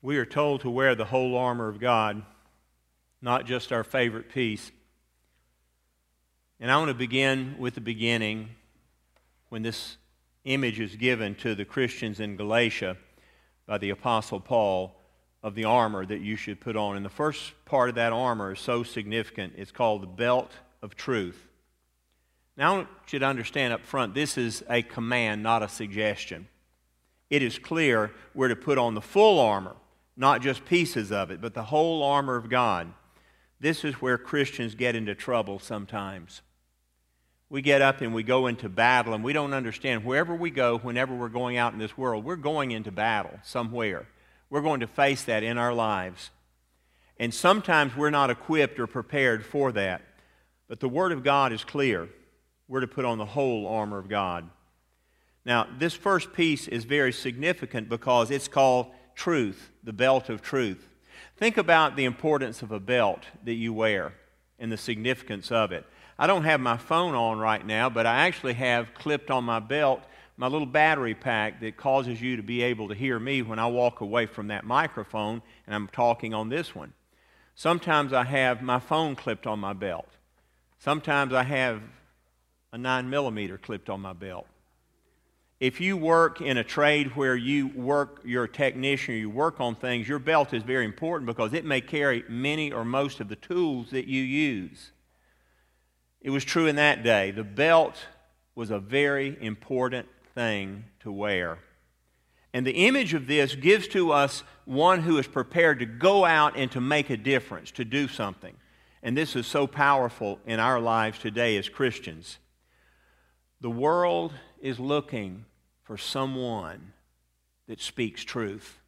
We are told to wear the whole armor of God, not just our favorite piece. And I want to begin with the beginning when this image is given to the Christians in Galatia by the Apostle Paul of the armor that you should put on. And the first part of that armor is so significant. It's called the belt of truth. Now, I want you to understand up front this is a command, not a suggestion. It is clear we're to put on the full armor not just pieces of it, but the whole armor of God. This is where Christians get into trouble sometimes. We get up and we go into battle, and we don't understand wherever we go, whenever we're going out in this world, we're going into battle somewhere. We're going to face that in our lives. And sometimes we're not equipped or prepared for that. But the Word of God is clear. We're to put on the whole armor of God. Now, this first piece is very significant because it's called truth, the belt of truth. Think about the importance of a belt that you wear and the significance of it. I don't have my phone on right now, but I actually have clipped on my belt my little battery pack that causes you to be able to hear me when I walk away from that microphone and I'm talking on this one. Sometimes I have my phone clipped on my belt. Sometimes I have a 9 millimeter clipped on my belt if you work in a trade where you work, you're a technician, you work on things, your belt is very important because it may carry many or most of the tools that you use. It was true in that day. The belt was a very important thing to wear. And the image of this gives to us one who is prepared to go out and to make a difference, to do something. And this is so powerful in our lives today as Christians. The world is looking for someone that speaks truth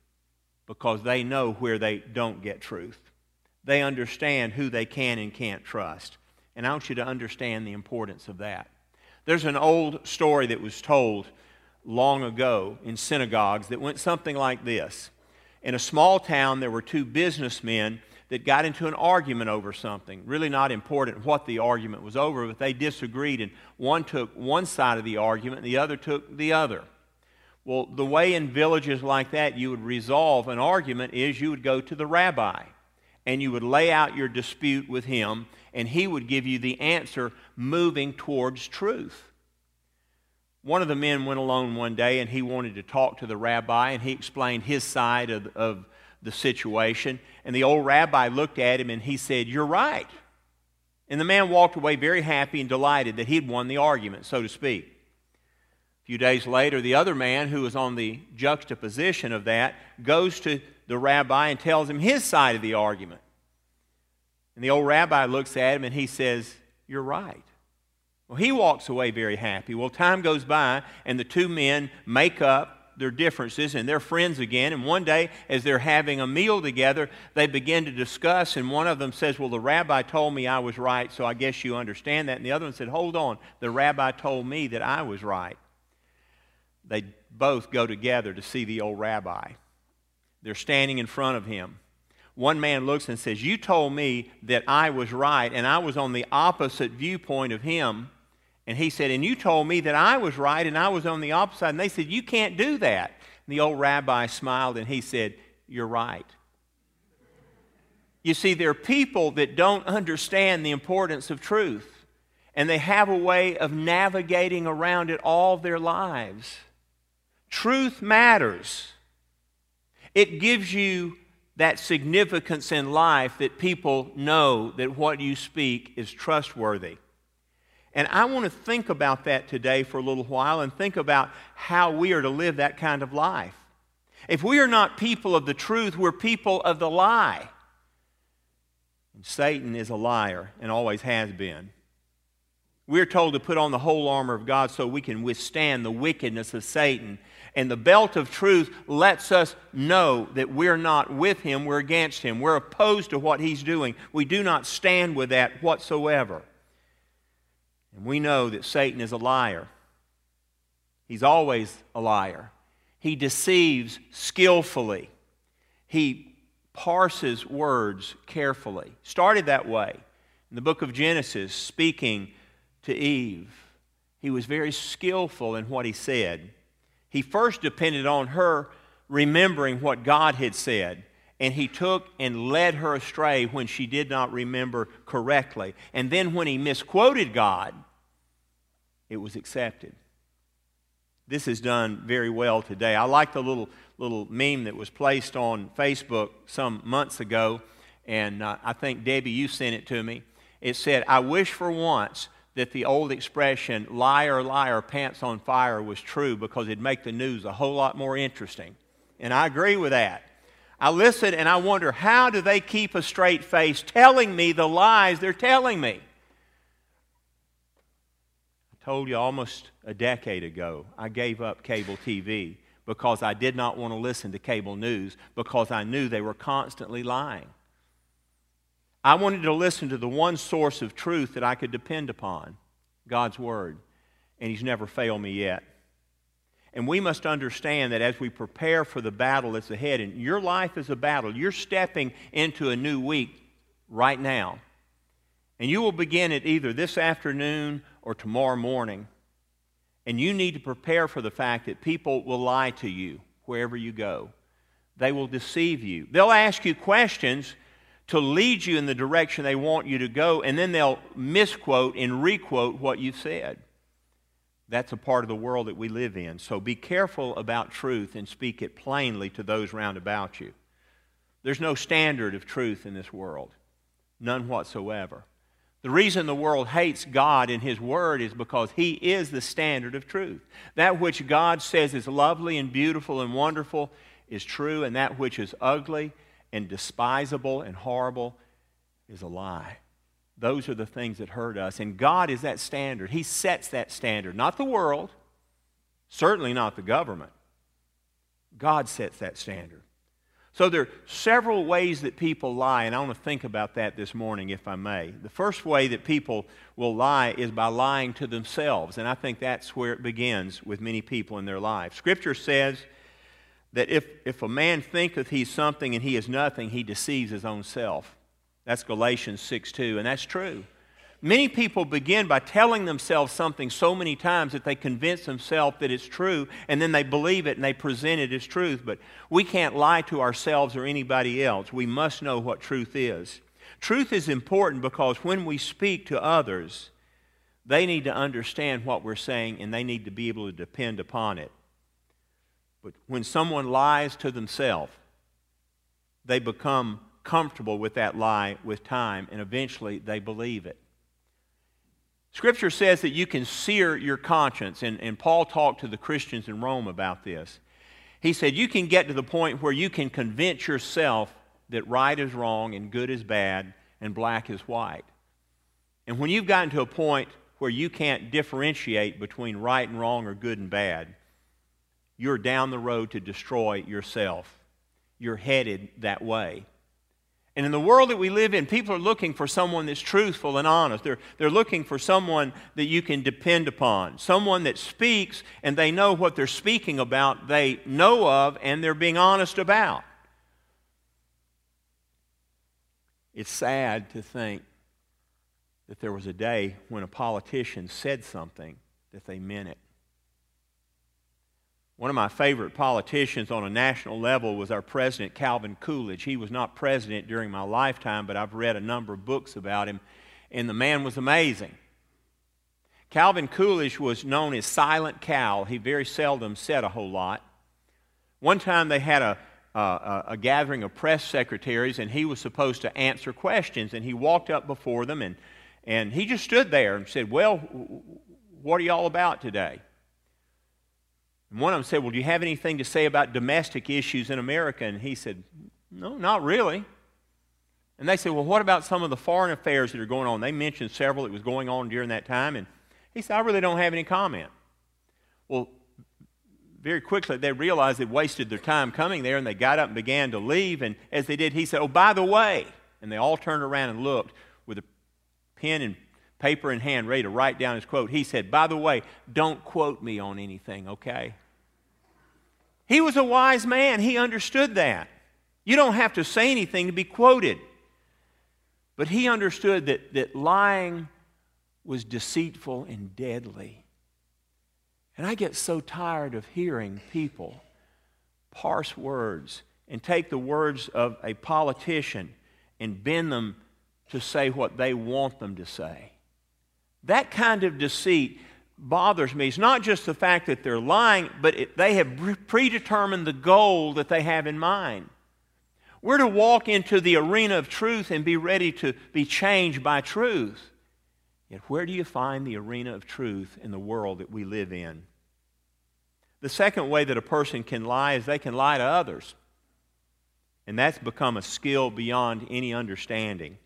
because they know where they don't get truth. They understand who they can and can't trust. And I want you to understand the importance of that. There's an old story that was told long ago in synagogues that went something like this. In a small town, there were two businessmen that got into an argument over something. Really not important what the argument was over, but they disagreed, and one took one side of the argument and the other took the other. Well, the way in villages like that you would resolve an argument is you would go to the rabbi and you would lay out your dispute with him, and he would give you the answer moving towards truth. One of the men went alone one day and he wanted to talk to the rabbi, and he explained his side of, of the situation. And the old rabbi looked at him and he said, You're right. And the man walked away very happy and delighted that he'd won the argument, so to speak. Few days later, the other man, who was on the juxtaposition of that, goes to the rabbi and tells him his side of the argument. And the old rabbi looks at him and he says, You're right. Well, he walks away very happy. Well, time goes by, and the two men make up their differences and they're friends again. And one day, as they're having a meal together, they begin to discuss. And one of them says, Well, the rabbi told me I was right, so I guess you understand that. And the other one said, Hold on, the rabbi told me that I was right. They both go together to see the old rabbi. They're standing in front of him. One man looks and says, You told me that I was right, and I was on the opposite viewpoint of him. And he said, And you told me that I was right and I was on the opposite. And they said, You can't do that. And the old rabbi smiled and he said, You're right. You see, there are people that don't understand the importance of truth, and they have a way of navigating around it all their lives. Truth matters, it gives you that significance in life that people know that what you speak is trustworthy. And I want to think about that today for a little while and think about how we are to live that kind of life. If we are not people of the truth, we're people of the lie. And Satan is a liar and always has been. We're told to put on the whole armor of God so we can withstand the wickedness of Satan. And the belt of truth lets us know that we're not with him, we're against him. We're opposed to what he's doing. We do not stand with that whatsoever. And we know that Satan is a liar. He's always a liar. He deceives skillfully. He parses words carefully. Started that way. In the book of Genesis, speaking to Eve, he was very skillful in what he said. He first depended on her remembering what God had said. And he took and led her astray when she did not remember correctly. And then when he misquoted God, it was accepted. This is done very well today. I like the little, little meme that was placed on Facebook some months ago, and uh, I think, Debbie, you sent it to me. It said, I wish for once that the old expression, liar, liar, pants on fire, was true because it'd make the news a whole lot more interesting. And I agree with that. I listen and I wonder, how do they keep a straight face telling me the lies they're telling me? I told you almost a decade ago, I gave up cable TV because I did not want to listen to cable news because I knew they were constantly lying. I wanted to listen to the one source of truth that I could depend upon God's Word. And He's never failed me yet. And we must understand that as we prepare for the battle that's ahead, and your life is a battle, you're stepping into a new week right now. And you will begin it either this afternoon or tomorrow morning. And you need to prepare for the fact that people will lie to you wherever you go. They will deceive you. They'll ask you questions to lead you in the direction they want you to go, and then they'll misquote and requote what you've said. That's a part of the world that we live in. So be careful about truth and speak it plainly to those round about you. There's no standard of truth in this world, none whatsoever. The reason the world hates God and His Word is because He is the standard of truth. That which God says is lovely and beautiful and wonderful is true, and that which is ugly and despisable and horrible is a lie. Those are the things that hurt us. And God is that standard. He sets that standard, not the world, certainly not the government. God sets that standard. So there are several ways that people lie, and I want to think about that this morning, if I may. The first way that people will lie is by lying to themselves, and I think that's where it begins with many people in their life. Scripture says that if, if a man thinketh he's something and he is nothing, he deceives his own self. That's Galatians 6 2, and that's true. Many people begin by telling themselves something so many times that they convince themselves that it's true, and then they believe it and they present it as truth. But we can't lie to ourselves or anybody else. We must know what truth is. Truth is important because when we speak to others, they need to understand what we're saying and they need to be able to depend upon it. But when someone lies to themselves, they become comfortable with that lie with time, and eventually they believe it. Scripture says that you can sear your conscience, and, and Paul talked to the Christians in Rome about this. He said, You can get to the point where you can convince yourself that right is wrong and good is bad and black is white. And when you've gotten to a point where you can't differentiate between right and wrong or good and bad, you're down the road to destroy yourself. You're headed that way. And in the world that we live in, people are looking for someone that's truthful and honest. They're, they're looking for someone that you can depend upon, someone that speaks and they know what they're speaking about, they know of, and they're being honest about. It's sad to think that there was a day when a politician said something that they meant it. One of my favorite politicians on a national level was our president, Calvin Coolidge. He was not president during my lifetime, but I've read a number of books about him, and the man was amazing. Calvin Coolidge was known as Silent Cal. He very seldom said a whole lot. One time they had a, a, a gathering of press secretaries, and he was supposed to answer questions, and he walked up before them, and, and he just stood there and said, Well, what are you all about today? And one of them said, Well, do you have anything to say about domestic issues in America? And he said, No, not really. And they said, Well, what about some of the foreign affairs that are going on? They mentioned several that was going on during that time. And he said, I really don't have any comment. Well, very quickly they realized they'd wasted their time coming there and they got up and began to leave. And as they did, he said, Oh, by the way. And they all turned around and looked with a pen and paper in hand, ready to write down his quote. He said, By the way, don't quote me on anything, okay? He was a wise man. He understood that. You don't have to say anything to be quoted. But he understood that, that lying was deceitful and deadly. And I get so tired of hearing people parse words and take the words of a politician and bend them to say what they want them to say. That kind of deceit bothers me. It's not just the fact that they're lying, but it, they have predetermined the goal that they have in mind. We're to walk into the arena of truth and be ready to be changed by truth. Yet, where do you find the arena of truth in the world that we live in? The second way that a person can lie is they can lie to others. And that's become a skill beyond any understanding.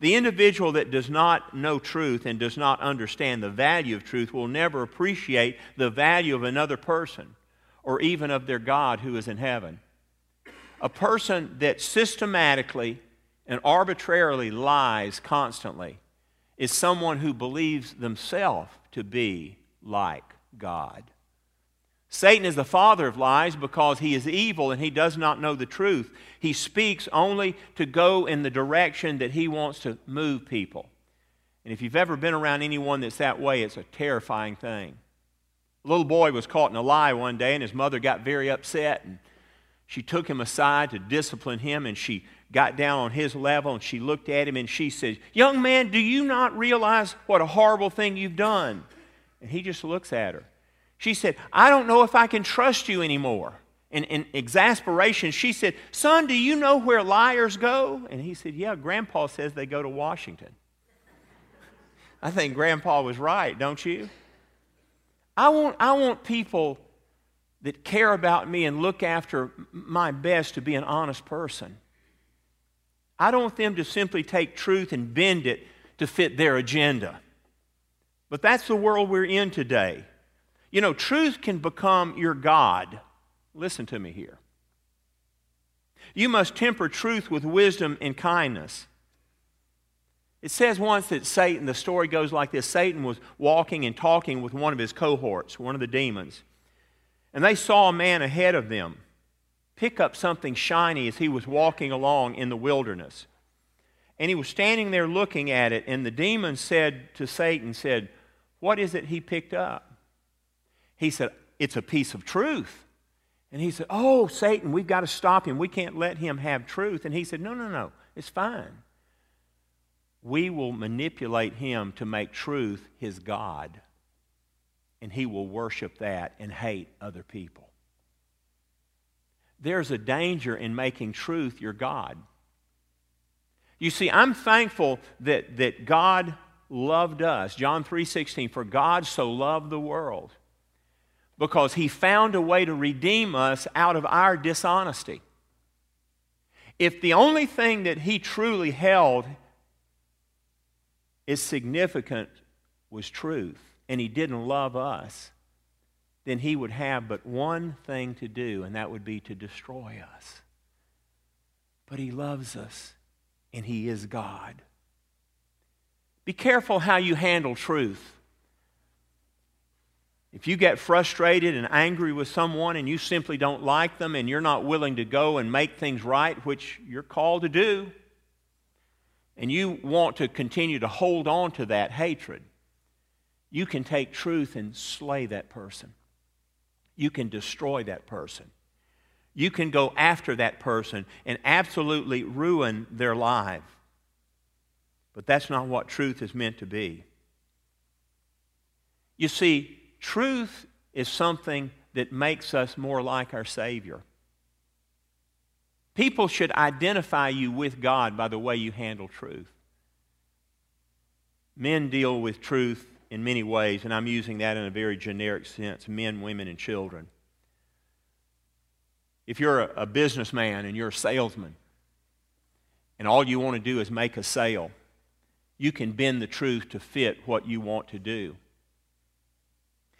The individual that does not know truth and does not understand the value of truth will never appreciate the value of another person or even of their God who is in heaven. A person that systematically and arbitrarily lies constantly is someone who believes themselves to be like God. Satan is the father of lies because he is evil and he does not know the truth. He speaks only to go in the direction that he wants to move people. And if you've ever been around anyone that's that way, it's a terrifying thing. A little boy was caught in a lie one day, and his mother got very upset, and she took him aside to discipline him, and she got down on his level, and she looked at him, and she said, Young man, do you not realize what a horrible thing you've done? And he just looks at her. She said, I don't know if I can trust you anymore. And in exasperation, she said, Son, do you know where liars go? And he said, Yeah, Grandpa says they go to Washington. I think Grandpa was right, don't you? I want, I want people that care about me and look after my best to be an honest person. I don't want them to simply take truth and bend it to fit their agenda. But that's the world we're in today. You know, truth can become your God. Listen to me here. You must temper truth with wisdom and kindness. It says once that Satan, the story goes like this Satan was walking and talking with one of his cohorts, one of the demons, and they saw a man ahead of them pick up something shiny as he was walking along in the wilderness. And he was standing there looking at it, and the demon said to Satan, said, What is it he picked up? He said, It's a piece of truth. And he said, Oh, Satan, we've got to stop him. We can't let him have truth. And he said, No, no, no, it's fine. We will manipulate him to make truth his God. And he will worship that and hate other people. There's a danger in making truth your God. You see, I'm thankful that, that God loved us. John 3:16, for God so loved the world because he found a way to redeem us out of our dishonesty. If the only thing that he truly held is significant was truth, and he didn't love us, then he would have but one thing to do, and that would be to destroy us. But he loves us, and he is God. Be careful how you handle truth. If you get frustrated and angry with someone and you simply don't like them and you're not willing to go and make things right, which you're called to do, and you want to continue to hold on to that hatred, you can take truth and slay that person. You can destroy that person. You can go after that person and absolutely ruin their life. But that's not what truth is meant to be. You see, truth is something that makes us more like our Savior. People should identify you with God by the way you handle truth. Men deal with truth in many ways, and I'm using that in a very generic sense men, women, and children. If you're a, a businessman and you're a salesman, and all you want to do is make a sale, you can bend the truth to fit what you want to do.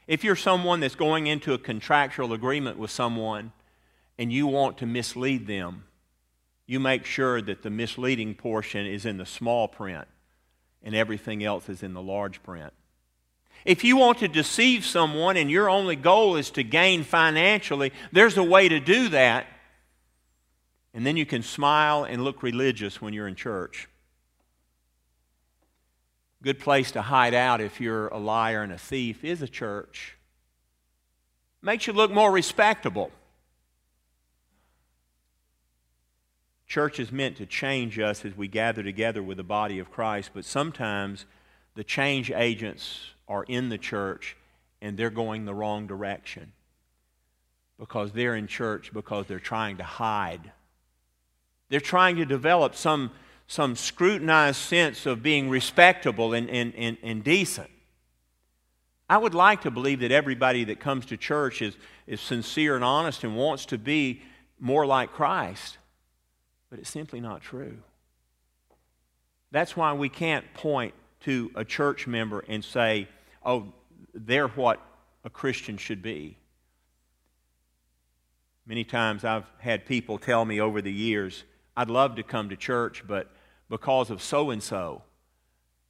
If you're someone that's going into a contractual agreement with someone and you want to mislead them, you make sure that the misleading portion is in the small print and everything else is in the large print. If you want to deceive someone and your only goal is to gain financially, there's a way to do that. And then you can smile and look religious when you're in church good place to hide out if you're a liar and a thief is a church. Makes you look more respectable. Church is meant to change us as we gather together with the body of Christ, but sometimes the change agents are in the church and they're going the wrong direction because they're in church because they're trying to hide. They're trying to develop some some scrutinized sense of being respectable and, and, and, and decent. I would like to believe that everybody that comes to church is, is sincere and honest and wants to be more like Christ, but it's simply not true. That's why we can't point to a church member and say, oh, they're what a Christian should be. Many times I've had people tell me over the years, I'd love to come to church, but because of so and so,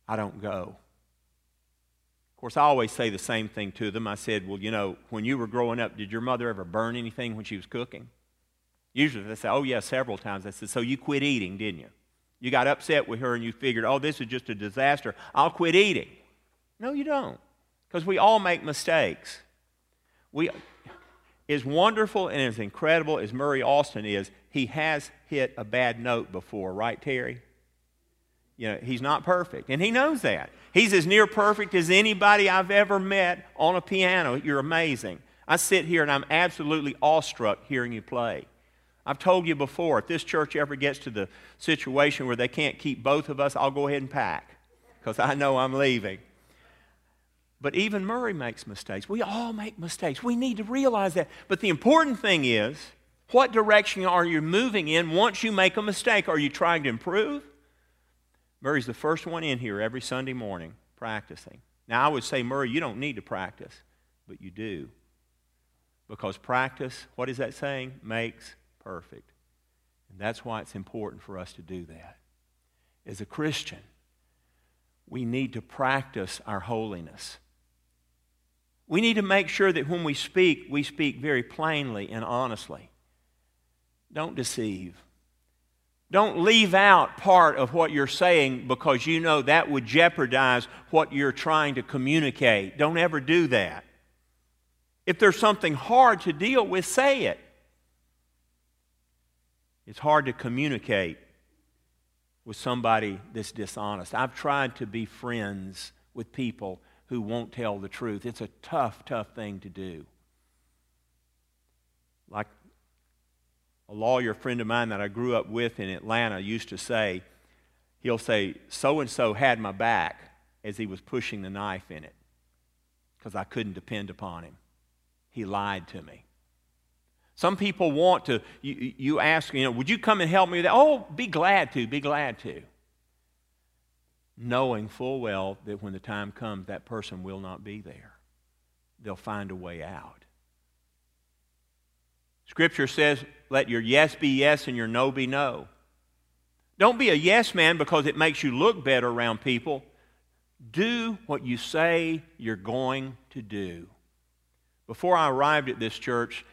I don't go. Of course, I always say the same thing to them. I said, Well, you know, when you were growing up, did your mother ever burn anything when she was cooking? Usually they say, Oh, yeah, several times. I said, So you quit eating, didn't you? You got upset with her and you figured, Oh, this is just a disaster. I'll quit eating. No, you don't. Because we all make mistakes. We, as wonderful and as incredible as Murray Austin is, he has hit a bad note before, right, Terry? You know, he's not perfect, and he knows that. He's as near perfect as anybody I've ever met on a piano. You're amazing. I sit here and I'm absolutely awestruck hearing you play. I've told you before, if this church ever gets to the situation where they can't keep both of us, I'll go ahead and pack because I know I'm leaving. But even Murray makes mistakes. We all make mistakes. We need to realize that. But the important thing is what direction are you moving in once you make a mistake? Are you trying to improve? Murray's the first one in here every Sunday morning practicing. Now, I would say, Murray, you don't need to practice, but you do. Because practice, what is that saying? Makes perfect. And that's why it's important for us to do that. As a Christian, we need to practice our holiness. We need to make sure that when we speak, we speak very plainly and honestly. Don't deceive. Don't leave out part of what you're saying because you know that would jeopardize what you're trying to communicate. Don't ever do that. If there's something hard to deal with, say it. It's hard to communicate with somebody that's dishonest. I've tried to be friends with people who won't tell the truth. It's a tough, tough thing to do. Like a lawyer friend of mine that I grew up with in Atlanta used to say, he'll say, so and so had my back as he was pushing the knife in it because I couldn't depend upon him. He lied to me. Some people want to, you, you ask, you know, would you come and help me? Oh, be glad to, be glad to. Knowing full well that when the time comes, that person will not be there. They'll find a way out. Scripture says, let your yes be yes and your no be no. Don't be a yes man because it makes you look better around people. Do what you say you're going to do. Before I arrived at this church,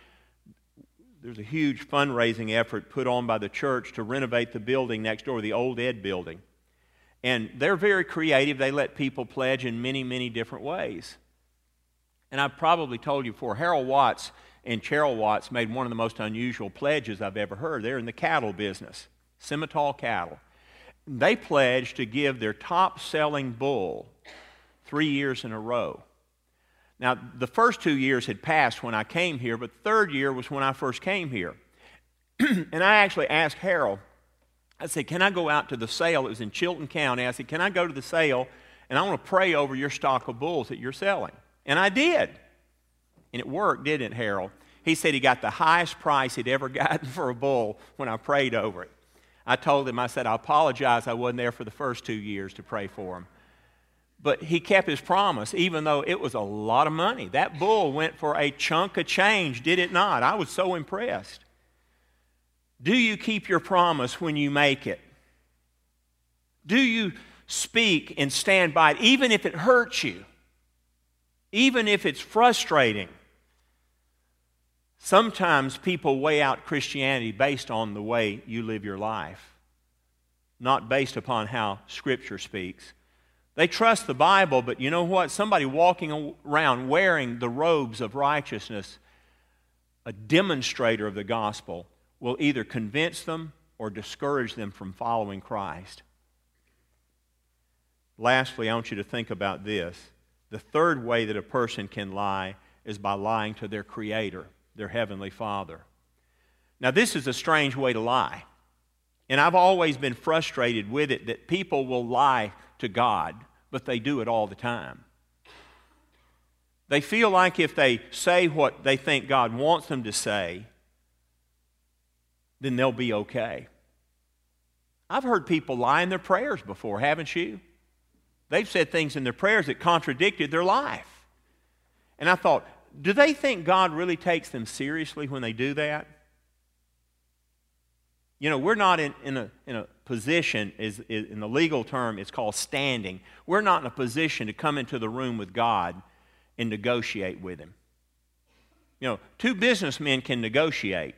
there's a huge fundraising effort put on by the church to renovate the building next door, the old Ed building. And they're very creative. They let people pledge in many, many different ways. And I've probably told you before, Harold Watts and Cheryl Watts made one of the most unusual pledges I've ever heard. They're in the cattle business, Simmental cattle. They pledged to give their top selling bull three years in a row. Now, the first two years had passed when I came here, but the third year was when I first came here. and I actually asked Harold, I said, Can I go out to the sale? It was in Chilton County. I said, Can I go to the sale and I want to pray over your stock of bulls that you're selling? And I did. And it worked, didn't it, Harold? He said he got the highest price he'd ever gotten for a bull when I prayed over it. I told him, I said, I apologize I wasn't there for the first two years to pray for him. But he kept his promise, even though it was a lot of money. That bull went for a chunk of change, did it not? I was so impressed. Do you keep your promise when you make it? Do you speak and stand by it, even if it hurts you? Even if it's frustrating? Sometimes people weigh out Christianity based on the way you live your life, not based upon how Scripture speaks. They trust the Bible, but you know what? Somebody walking around wearing the robes of righteousness, a demonstrator of the gospel, will either convince them or discourage them from following Christ. Lastly, I want you to think about this. The third way that a person can lie is by lying to their Creator, their Heavenly Father. Now, this is a strange way to lie. And I've always been frustrated with it that people will lie to God, but they do it all the time. They feel like if they say what they think God wants them to say, then they'll be okay. I've heard people lie in their prayers before, haven't you? They've said things in their prayers that contradicted their life. And I thought, do they think God really takes them seriously when they do that? You know, we're not in, in, a, in a position, is, is, in the legal term, it's called standing. We're not in a position to come into the room with God and negotiate with Him. You know, two businessmen can negotiate.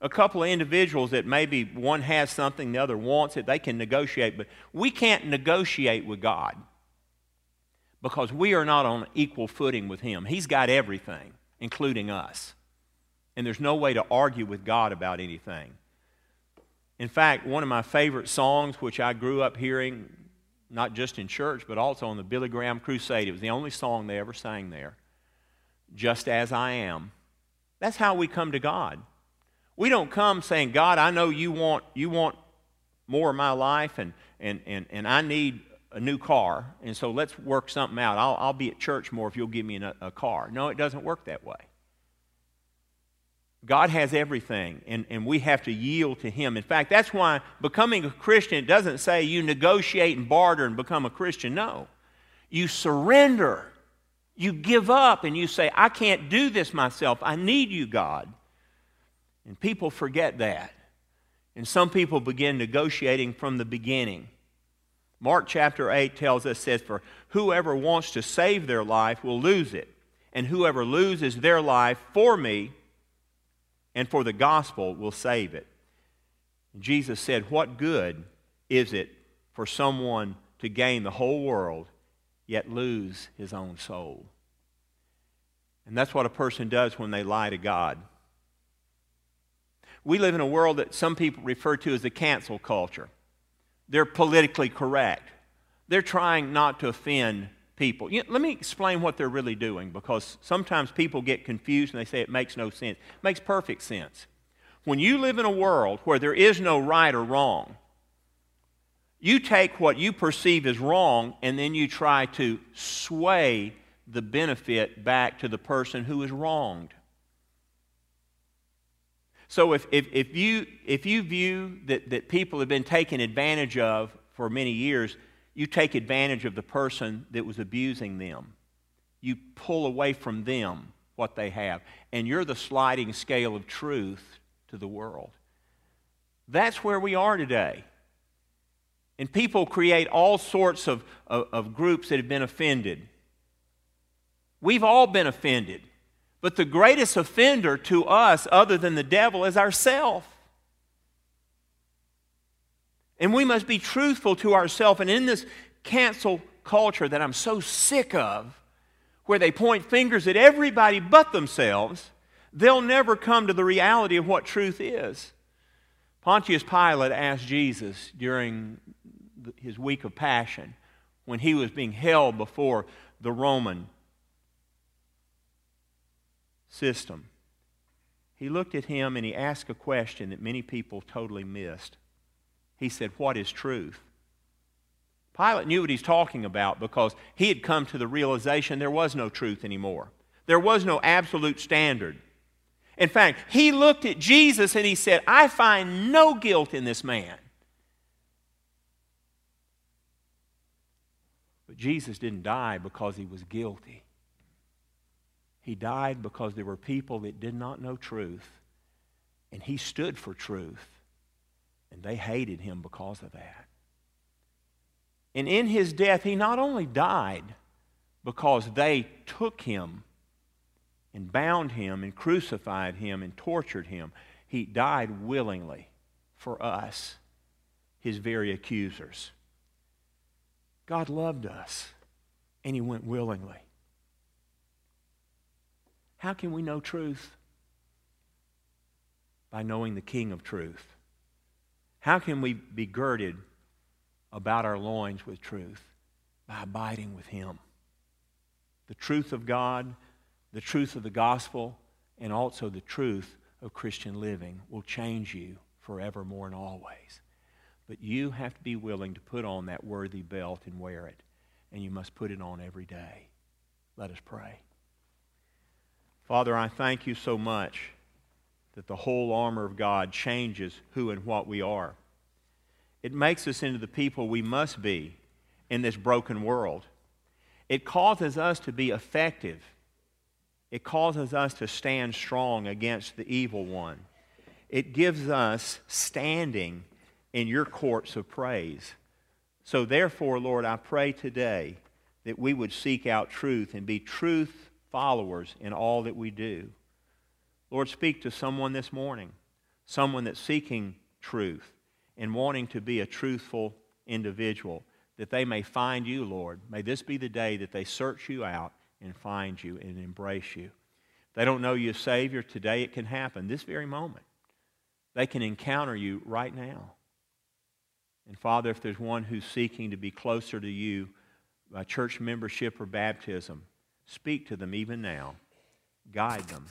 A couple of individuals that maybe one has something, the other wants it, they can negotiate, but we can't negotiate with God because we are not on equal footing with Him. He's got everything, including us. And there's no way to argue with God about anything. In fact, one of my favorite songs, which I grew up hearing, not just in church, but also on the Billy Graham Crusade, it was the only song they ever sang there. Just as I am. That's how we come to God. We don't come saying, God, I know you want, you want more of my life, and, and, and, and I need a new car, and so let's work something out. I'll, I'll be at church more if you'll give me a, a car. No, it doesn't work that way. God has everything, and, and we have to yield to Him. In fact, that's why becoming a Christian doesn't say you negotiate and barter and become a Christian. No. You surrender. You give up and you say, I can't do this myself. I need you, God. And people forget that. And some people begin negotiating from the beginning. Mark chapter 8 tells us, says, For whoever wants to save their life will lose it, and whoever loses their life for me and for the gospel will save it. Jesus said, What good is it for someone to gain the whole world yet lose his own soul? And that's what a person does when they lie to God. We live in a world that some people refer to as the cancel culture. They're politically correct. They're trying not to offend people. You know, let me explain what they're really doing because sometimes people get confused and they say it makes no sense. It makes perfect sense. When you live in a world where there is no right or wrong, you take what you perceive as wrong and then you try to sway the benefit back to the person who is wronged. So if, if, if, you, if you view that, that people have been taken advantage of for many years, you take advantage of the person that was abusing them. You pull away from them what they have. And you're the sliding scale of truth to the world. That's where we are today. And people create all sorts of, of, of, groups that have been offended. We've all been offended. But the greatest offender to us, other than the devil, is ourself. And we must be truthful to ourselves. And in this cancel culture that I'm so sick of, where they point fingers at everybody but themselves, they'll never come to the reality of what truth is. Pontius Pilate asked Jesus during his week of passion, when he was being held before the Roman system, he looked at him and he asked a question that many people totally missed. He said, What is truth? Pilate knew what he's talking about because he had come to the realization there was no truth anymore. There was no absolute standard. In fact, he looked at Jesus and he said, I find no guilt in this man. But Jesus didn't die because he was guilty. He died because there were people that did not know truth, and he stood for truth. And they hated him because of that. And in his death, he not only died because they took him and bound him and crucified him and tortured him, he died willingly for us, his very accusers. God loved us, and he went willingly. How can we know truth? By knowing the King of truth How can we be girded about our loins with truth? By abiding with Him. The truth of God, the truth of the gospel, and also the truth of Christian living will change you forevermore and always. But you have to be willing to put on that worthy belt and wear it. And you must put it on every day. Let us pray. Father, I thank you so much that the whole armor of God changes who and what we are. It makes us into the people we must be in this broken world. It causes us to be effective. It causes us to stand strong against the evil one. It gives us standing in your courts of praise. So, therefore, Lord, I pray today that we would seek out truth and be truth followers in all that we do. Lord, speak to someone this morning, someone that's seeking truth and wanting to be a truthful individual, that they may find you, Lord. May this be the day that they search you out and find you and embrace you. If they don't know you as Savior, today it can happen, this very moment. They can encounter you right now. And Father, if there's one who's seeking to be closer to you by church membership or baptism, speak to them even now. Guide them.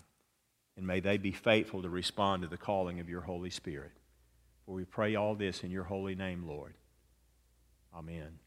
And may they be faithful to respond to the calling of your Holy Spirit. For we pray all this in your holy name, Lord. Amen.